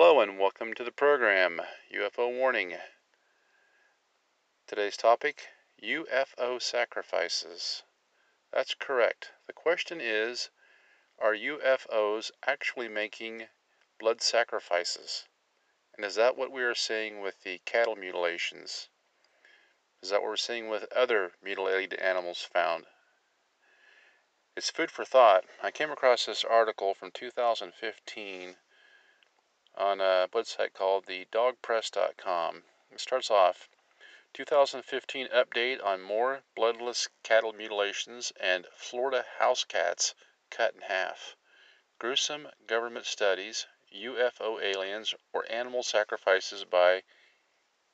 Hello and welcome to the program UFO Warning. Today's topic UFO sacrifices. That's correct. The question is Are UFOs actually making blood sacrifices? And is that what we are seeing with the cattle mutilations? Is that what we're seeing with other mutilated animals found? It's food for thought. I came across this article from 2015 on a website called the dogpress.com. It starts off 2015 update on more bloodless cattle mutilations and Florida house cats cut in half. Gruesome government studies, UFO aliens, or animal sacrifices by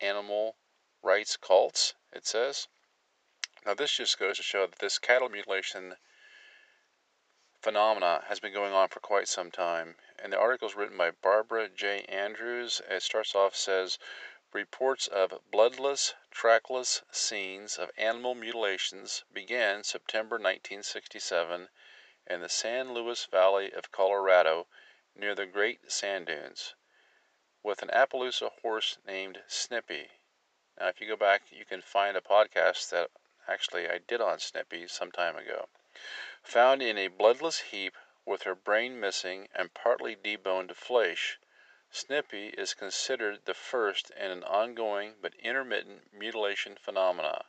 animal rights cults, it says. Now, this just goes to show that this cattle mutilation phenomena has been going on for quite some time. And the article is written by Barbara J. Andrews. It starts off says reports of bloodless, trackless scenes of animal mutilations began September 1967 in the San Luis Valley of Colorado near the Great Sand Dunes with an Appaloosa horse named Snippy. Now, if you go back, you can find a podcast that actually I did on Snippy some time ago. Found in a bloodless heap with her brain missing and partly deboned flesh, Snippy is considered the first in an ongoing but intermittent mutilation phenomena.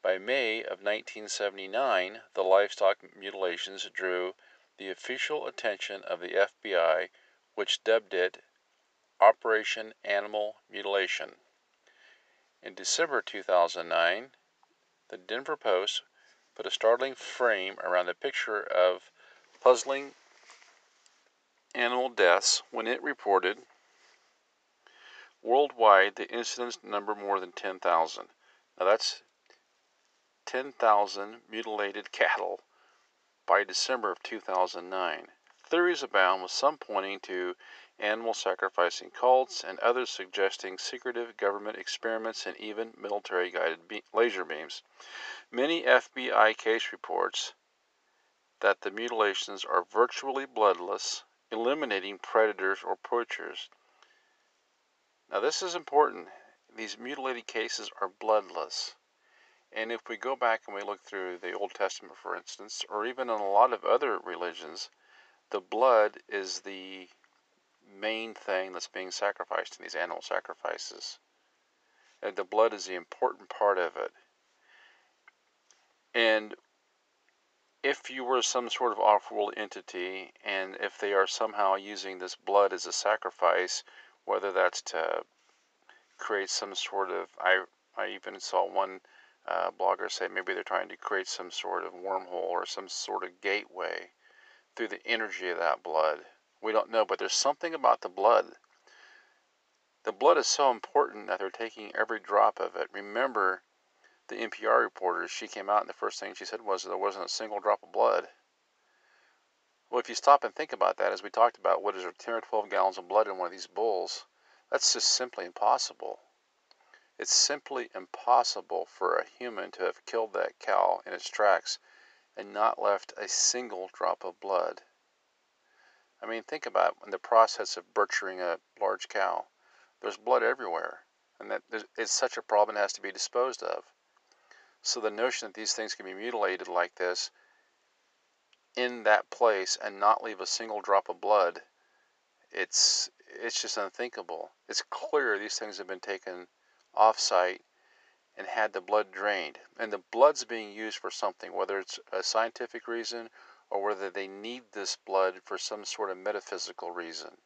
By May of 1979 the livestock mutilations drew the official attention of the FBI, which dubbed it Operation Animal Mutilation. In December 2009 the Denver Post put a startling frame around a picture of puzzling animal deaths when it reported worldwide the incidents number more than 10,000. Now that's 10,000 mutilated cattle by December of 2009. Theories abound, with some pointing to animal sacrificing cults and others suggesting secretive government experiments and even military guided be- laser beams. Many FBI case reports that the mutilations are virtually bloodless, eliminating predators or poachers. Now, this is important. These mutilated cases are bloodless. And if we go back and we look through the Old Testament, for instance, or even in a lot of other religions, the blood is the main thing that's being sacrificed in these animal sacrifices. And the blood is the important part of it. And if you were some sort of off-world entity, and if they are somehow using this blood as a sacrifice, whether that's to create some sort of, I, I even saw one uh, blogger say maybe they're trying to create some sort of wormhole or some sort of gateway through the energy of that blood. We don't know, but there's something about the blood. The blood is so important that they're taking every drop of it. Remember, the NPR reporter, she came out and the first thing she said was there wasn't a single drop of blood. Well, if you stop and think about that, as we talked about, what is there, 10 or 12 gallons of blood in one of these bulls? That's just simply impossible. It's simply impossible for a human to have killed that cow in its tracks and not left a single drop of blood. I mean, think about in the process of butchering a large cow. There's blood everywhere, and that it's such a problem it has to be disposed of. So the notion that these things can be mutilated like this in that place and not leave a single drop of blood, it's it's just unthinkable. It's clear these things have been taken off site and had the blood drained. And the blood's being used for something, whether it's a scientific reason or whether they need this blood for some sort of metaphysical reason.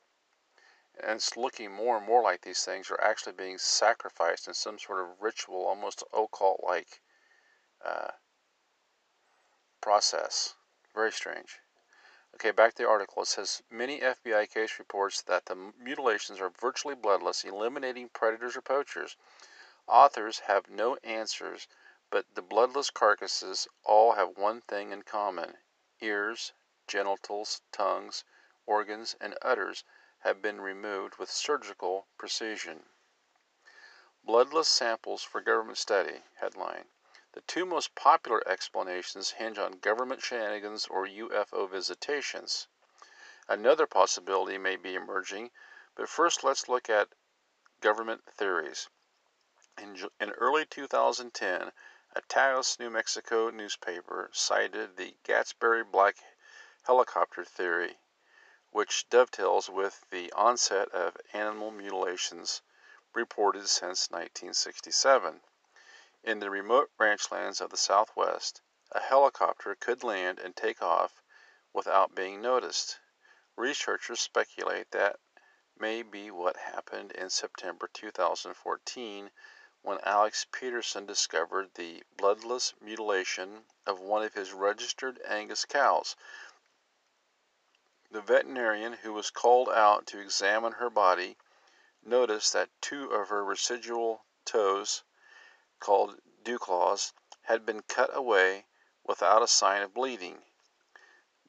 And it's looking more and more like these things are actually being sacrificed in some sort of ritual, almost occult like uh, process. Very strange. Okay, back to the article. It says many FBI case reports that the mutilations are virtually bloodless, eliminating predators or poachers. Authors have no answers, but the bloodless carcasses all have one thing in common ears, genitals, tongues, organs, and udders have been removed with surgical precision. Bloodless samples for government study. Headline the two most popular explanations hinge on government shenanigans or UFO visitations. Another possibility may be emerging, But first, let's look at government theories. In, in early 2010, a Taos, New Mexico newspaper cited the Gatsby Black helicopter theory, which dovetails with the onset of animal mutilations reported since 1967. In the remote ranchlands of the Southwest, a helicopter could land and take off without being noticed. Researchers speculate that may be what happened in September 2014 when Alex Peterson discovered the bloodless mutilation of one of his registered Angus cows. The veterinarian who was called out to examine her body noticed that two of her residual toes, called dewclaws, had been cut away without a sign of bleeding.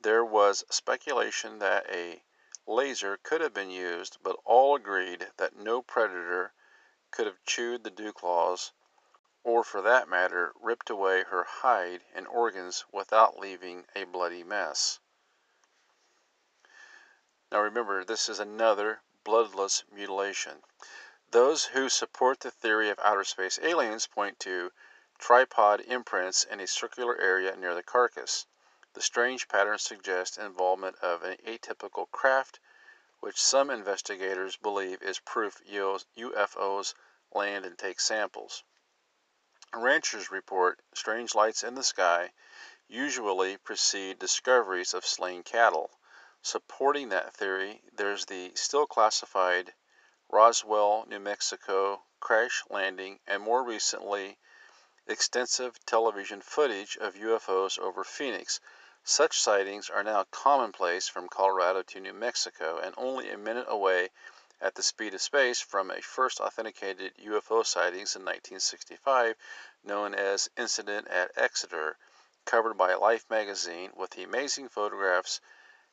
There was speculation that a laser could have been used, but all agreed that no predator could have chewed the dewclaws, or for that matter ripped away her hide and organs without leaving a bloody mess. Now remember, this is another bloodless mutilation. Those who support the theory of outer space aliens point to tripod imprints in a circular area near the carcass. The strange patterns suggest involvement of an atypical craft, which some investigators believe is proof UFOs land and take samples. Ranchers report strange lights in the sky usually precede discoveries of slain cattle. Supporting that theory, there's the still classified Roswell, New Mexico crash landing, and more recently, extensive television footage of UFOs over Phoenix. Such sightings are now commonplace from Colorado to New Mexico and only a minute away at the speed of space from a first authenticated UFO sightings in 1965 known as Incident at Exeter, covered by Life magazine with the amazing photographs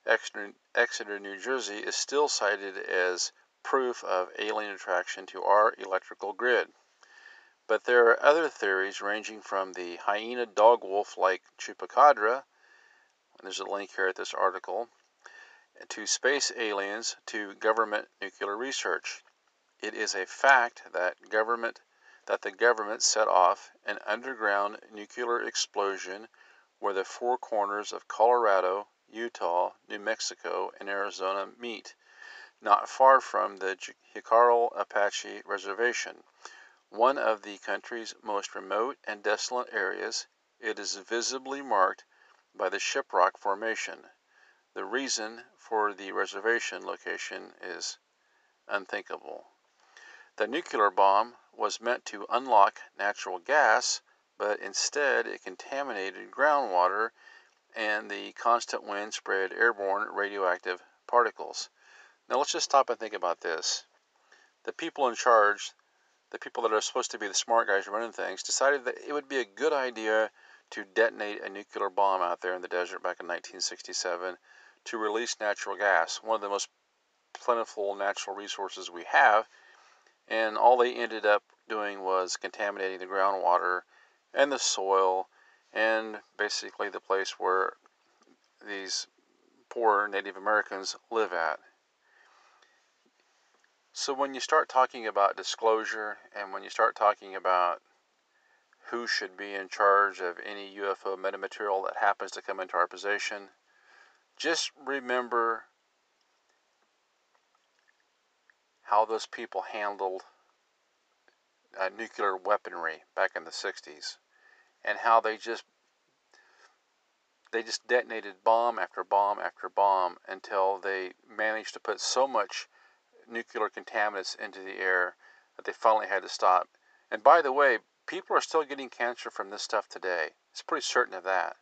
Exeter, New Jersey is still cited as proof of alien attraction to our electrical grid. But there are other theories ranging from the hyena dog wolf like chupacabra, there's a link here at this article, to space aliens to government nuclear research. It is a fact that government that the government set off an underground nuclear explosion where the four corners of Colorado, Utah, New Mexico, and Arizona meet, not far from the Jicarilla Apache Reservation, one of the country's most remote and desolate areas. It is visibly marked by the Shiprock Formation. The reason for the reservation location is unthinkable. The nuclear bomb was meant to unlock natural gas, but instead it contaminated groundwater and the constant wind spread airborne radioactive particles. Now let's just stop and think about this. The people in charge, the people that are supposed to be the smart guys running things, decided that it would be a good idea to detonate a nuclear bomb out there in the desert back in 1967 to release natural gas, one of the most plentiful natural resources we have. And all they ended up doing was contaminating the groundwater and the soil and basically the place where these poor Native Americans live at. So when you start talking about disclosure and when you start talking about who should be in charge of any UFO metamaterial that happens to come into our possession, just remember how those people handled uh, nuclear weaponry back in the 60s and how they just they just detonated bomb after bomb after bomb until they managed to put so much nuclear contaminants into the air that they finally had to stop. And by the way, people are still getting cancer from this stuff today. It's pretty certain of that.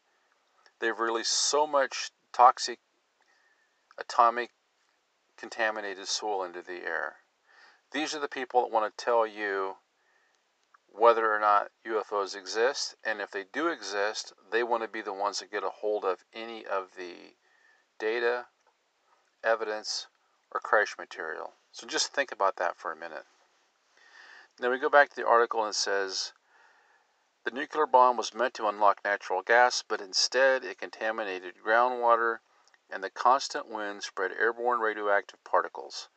They've released so much toxic atomic contaminated soil into the air. These are the people that want to tell you whether or not UFOs exist, and if they do exist, they want to be the ones that get a hold of any of the data, evidence, or crash material. So just think about that for a minute. Then we go back to the article and it says the nuclear bomb was meant to unlock natural gas, but instead it contaminated groundwater, and the constant wind spread airborne radioactive particles.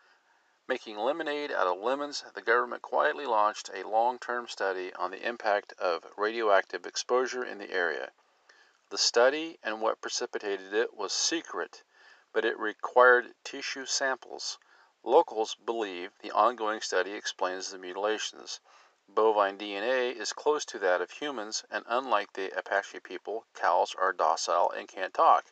Making lemonade out of lemons, the government quietly launched a long term study on the impact of radioactive exposure in the area. The study and what precipitated it was secret, but it required tissue samples. Locals believe the ongoing study explains the mutilations. Bovine DNA is close to that of humans, and unlike the Apache people, cows are docile and can't talk.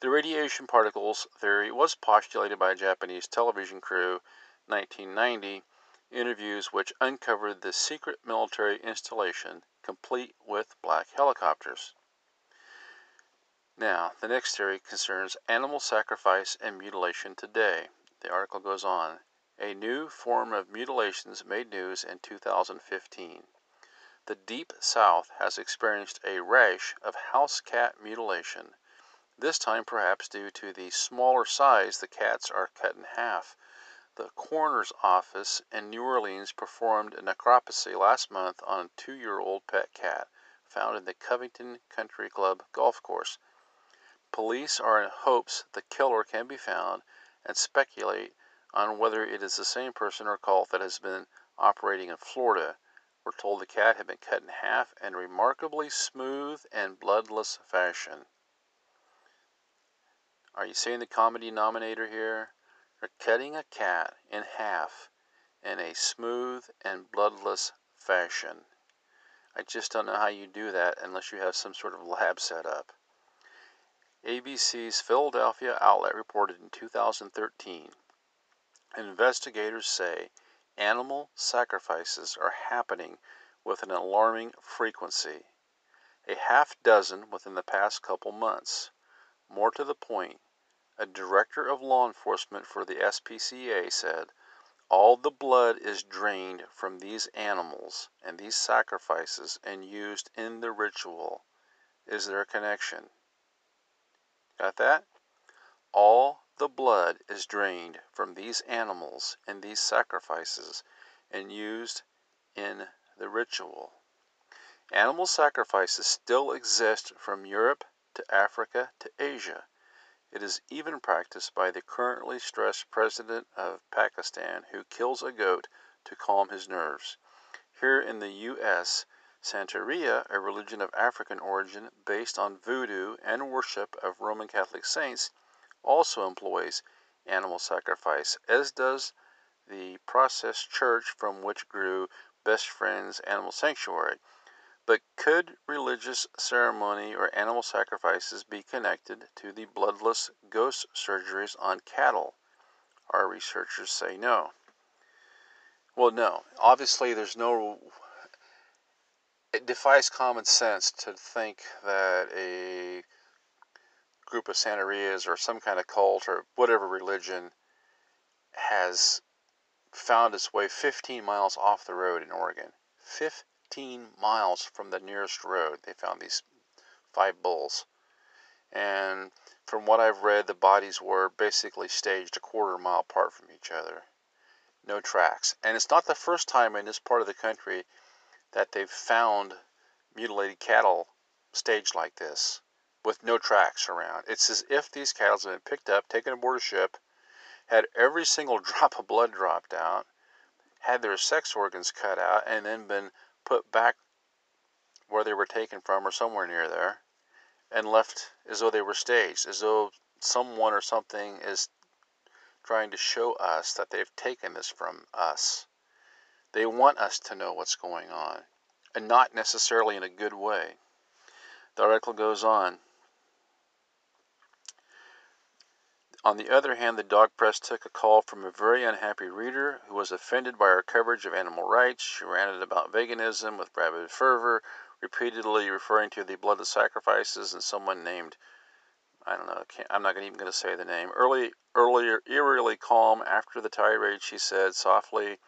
The radiation particles theory was postulated by a Japanese television crew 1990 interviews which uncovered the secret military installation complete with black helicopters. Now, the next theory concerns animal sacrifice and mutilation today. The article goes on. A new form of mutilations made news in 2015. The Deep South has experienced a rash of house cat mutilation this time perhaps due to the smaller size the cats are cut in half. The coroner's office in New Orleans performed a necropsy last month on a two year old pet cat found in the Covington Country Club golf course. Police are in hopes the killer can be found and speculate on whether it is the same person or cult that has been operating in Florida. We're told the cat had been cut in half in remarkably smooth and bloodless fashion. Are you seeing the comedy denominator here? You're cutting a cat in half in a smooth and bloodless fashion. I just don't know how you do that unless you have some sort of lab set up. ABC's Philadelphia outlet reported in 2013 investigators say animal sacrifices are happening with an alarming frequency, a half dozen within the past couple months. More to the point, a director of law enforcement for the SPCA said, all the blood is drained from these animals and these sacrifices and used in the ritual. Is there a connection? Got that? All the blood is drained from these animals and these sacrifices and used in the ritual. Animal sacrifices still exist from Europe to Africa to Asia. It is even practiced by the currently stressed President of Pakistan who kills a goat to calm his nerves. Here in the U.S., Santeria, a religion of African origin based on voodoo and worship of Roman Catholic saints, also employs animal sacrifice, as does the processed church from which grew Best Friends Animal Sanctuary. But could religious ceremony or animal sacrifices be connected to the bloodless ghost surgeries on cattle? Our researchers say no. Well, no. Obviously, there's no. It defies common sense to think that a group of Santerias or some kind of cult or whatever religion has found its way 15 miles off the road in Oregon. 15 15 miles from the nearest road, they found these five bulls. And from what I've read, the bodies were basically staged a quarter mile apart from each other. No tracks. And it's not the first time in this part of the country that they've found mutilated cattle staged like this with no tracks around. It's as if these cattle have been picked up, taken aboard a ship, had every single drop of blood dropped out, had their sex organs cut out, and then been put back where they were taken from or somewhere near there and left as though they were staged, as though someone or something is trying to show us that they've taken this from us. They want us to know what's going on, and not necessarily in a good way. The article goes on. On the other hand, the dog press took a call from a very unhappy reader who was offended by our coverage of animal rights. She ranted about veganism with rabid fervor, repeatedly referring to the bloodless sacrifices and someone named I don't know. I'm not even going to say the name. Early, earlier, eerily calm after the tirade, she said softly,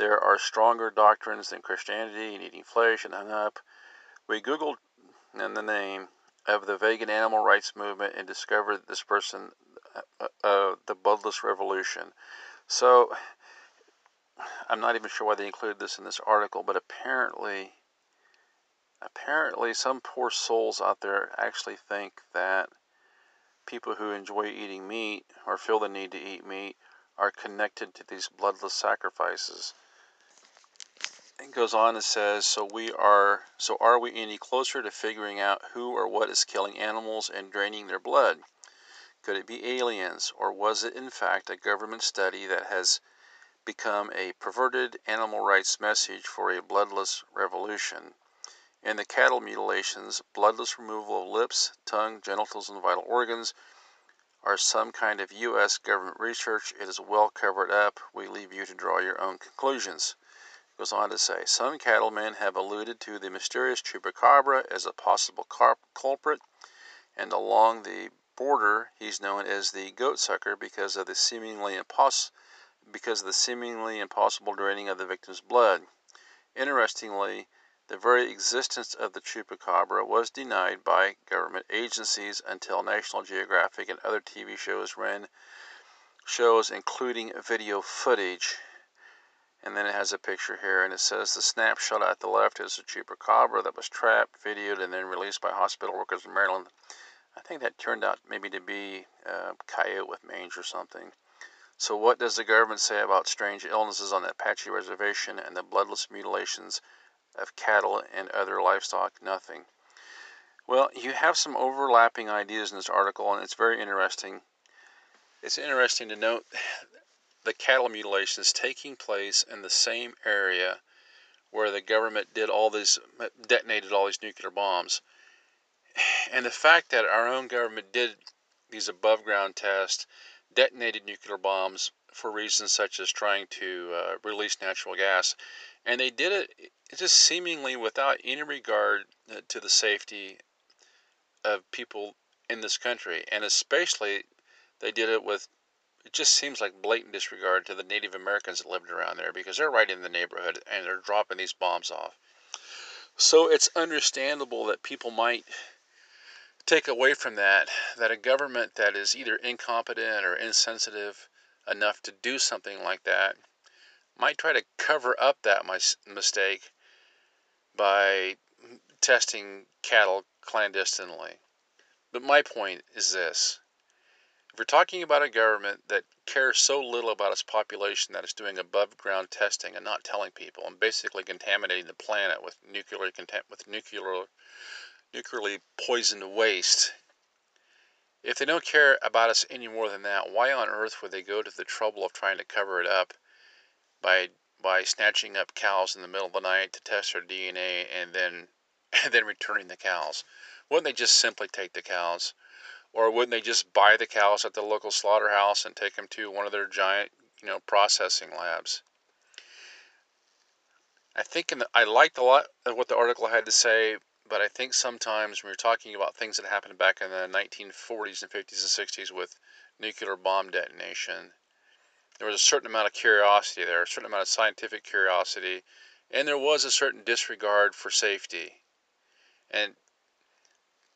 "There are stronger doctrines than Christianity in eating flesh," and hung up. We googled in the name of the vegan animal rights movement and discovered this person uh, uh, the bloodless revolution. So I'm not even sure why they included this in this article, but apparently, apparently, some poor souls out there actually think that people who enjoy eating meat or feel the need to eat meat are connected to these bloodless sacrifices. It goes on and says, so we are so are we any closer to figuring out who or what is killing animals and draining their blood? Could it be aliens, or was it in fact a government study that has become a perverted animal rights message for a bloodless revolution? In the cattle mutilations, bloodless removal of lips, tongue, genitals, and vital organs are some kind of U.S. government research. It is well covered up. We leave you to draw your own conclusions goes on to say some cattlemen have alluded to the mysterious chupacabra as a possible culprit, and along the border he's known as the goat sucker because of the seemingly impos- because of the seemingly impossible draining of the victim's blood. Interestingly, the very existence of the chupacabra was denied by government agencies until National Geographic and other TV shows ran shows including video footage and then it has a picture here and it says the snapshot at the left is a chupacabra that was trapped, videoed, and then released by hospital workers in Maryland. I think that turned out maybe to be a coyote with mange or something. So, what does the government say about strange illnesses on the Apache reservation and the bloodless mutilations of cattle and other livestock? Nothing. Well, you have some overlapping ideas in this article, and it's very interesting. It's interesting to note the cattle mutilations taking place in the same area where the government did all these detonated all these nuclear bombs. And the fact that our own government did these above ground tests detonated nuclear bombs for reasons such as trying to uh, release natural gas and they did it just seemingly without any regard uh, to the safety of people in this country. And especially they did it with it just seems like blatant disregard to the Native Americans that lived around there because they're right in the neighborhood and they're dropping these bombs off. So it's understandable that people might take away from that that a government that is either incompetent or insensitive enough to do something like that might try to cover up that mistake by testing cattle clandestinely. But my point is this if we're talking about a government that cares so little about its population that it's doing above ground testing and not telling people and basically contaminating the planet with nuclear content with nuclear nuclearly poisoned waste, if they don't care about us any more than that, why on earth would they go to the trouble of trying to cover it up by by snatching up cows in the middle of the night to test their DNA and then and then returning the cows? Wouldn't they just simply take the cows? Or wouldn't they just buy the cows at the local slaughterhouse and take them to one of their giant, you know, processing labs? I think the, I liked a lot of what the article had to say, but I think sometimes when you're talking about things that happened back in the 1940s and 50s and 60s with nuclear bomb detonation, there was a certain amount of curiosity there, a certain amount of scientific curiosity, and there was a certain disregard for safety. And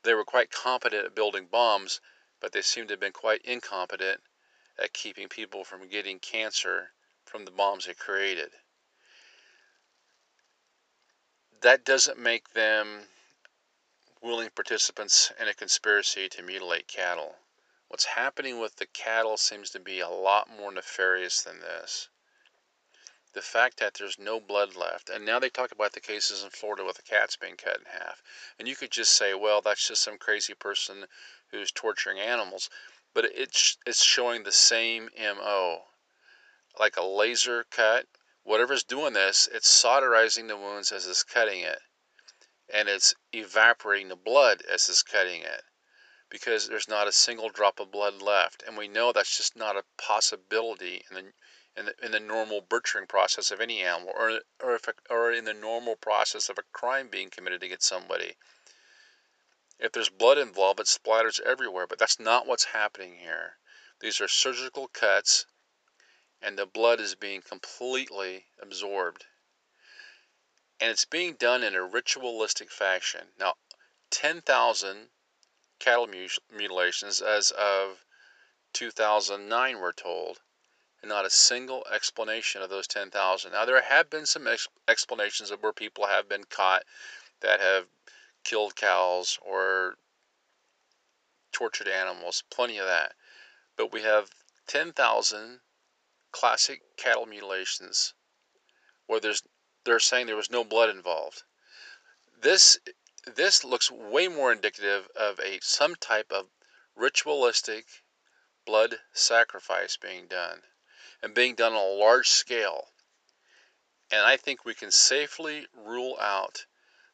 they were quite competent at building bombs, but they seem to have been quite incompetent at keeping people from getting cancer from the bombs they created. That doesn't make them willing participants in a conspiracy to mutilate cattle. What's happening with the cattle seems to be a lot more nefarious than this the fact that there's no blood left. And now they talk about the cases in Florida with the cats being cut in half. And you could just say, well, that's just some crazy person who's torturing animals. But it's, it's showing the same MO. Like a laser cut, whatever's doing this, it's solderizing the wounds as it's cutting it. And it's evaporating the blood as it's cutting it. Because there's not a single drop of blood left. And we know that's just not a possibility in the in the, in the normal butchering process of any animal or, or, if, or in the normal process of a crime being committed against somebody. If there's blood involved, it splatters everywhere, but that's not what's happening here. These are surgical cuts, and the blood is being completely absorbed. And it's being done in a ritualistic fashion. Now, 10,000 cattle mutilations as of 2009, we're told and not a single explanation of those 10,000. Now, there have been some ex- explanations of where people have been caught that have killed cows or tortured animals, plenty of that. But we have 10,000 classic cattle mutilations where there's they're saying there was no blood involved. This this looks way more indicative of a some type of ritualistic blood sacrifice being done and being done on a large scale. And I think we can safely rule out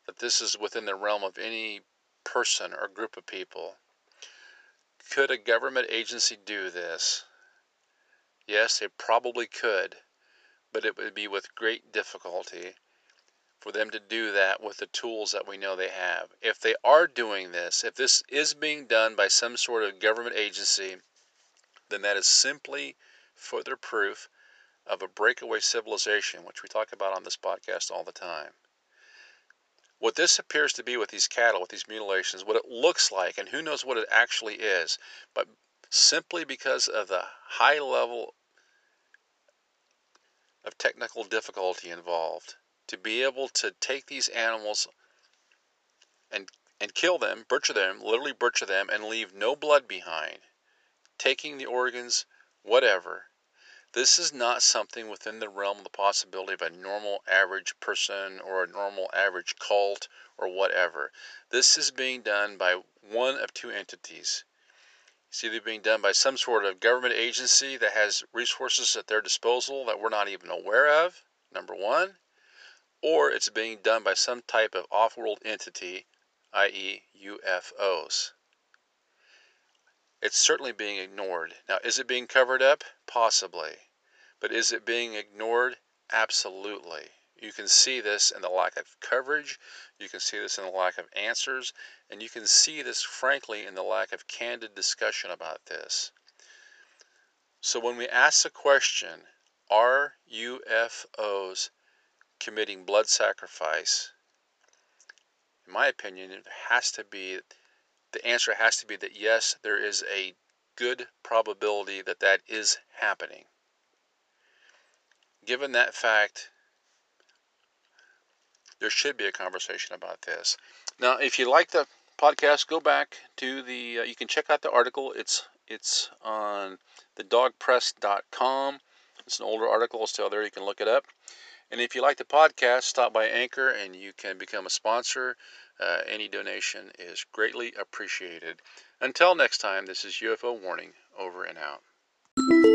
that this is within the realm of any person or group of people. Could a government agency do this? Yes, they probably could, but it would be with great difficulty for them to do that with the tools that we know they have. If they are doing this, if this is being done by some sort of government agency, then that is simply further proof of a breakaway civilization, which we talk about on this podcast all the time. What this appears to be with these cattle, with these mutilations, what it looks like, and who knows what it actually is, but simply because of the high level of technical difficulty involved, to be able to take these animals and and kill them, butcher them, literally butcher them, and leave no blood behind, taking the organs, whatever. This is not something within the realm of the possibility of a normal average person or a normal average cult or whatever. This is being done by one of two entities. It's either being done by some sort of government agency that has resources at their disposal that we're not even aware of, number one, or it's being done by some type of off world entity, i.e., UFOs. It's certainly being ignored. Now, is it being covered up? Possibly. But is it being ignored? Absolutely. You can see this in the lack of coverage, you can see this in the lack of answers, and you can see this, frankly, in the lack of candid discussion about this. So, when we ask the question, are UFOs committing blood sacrifice, in my opinion, it has to be the answer has to be that yes, there is a good probability that that is happening. Given that fact, there should be a conversation about this. Now, if you like the podcast, go back to the. Uh, you can check out the article. It's it's on the dogpress.com. It's an older article. It's still there. You can look it up. And if you like the podcast, stop by Anchor and you can become a sponsor. Uh, any donation is greatly appreciated. Until next time, this is UFO Warning, over and out.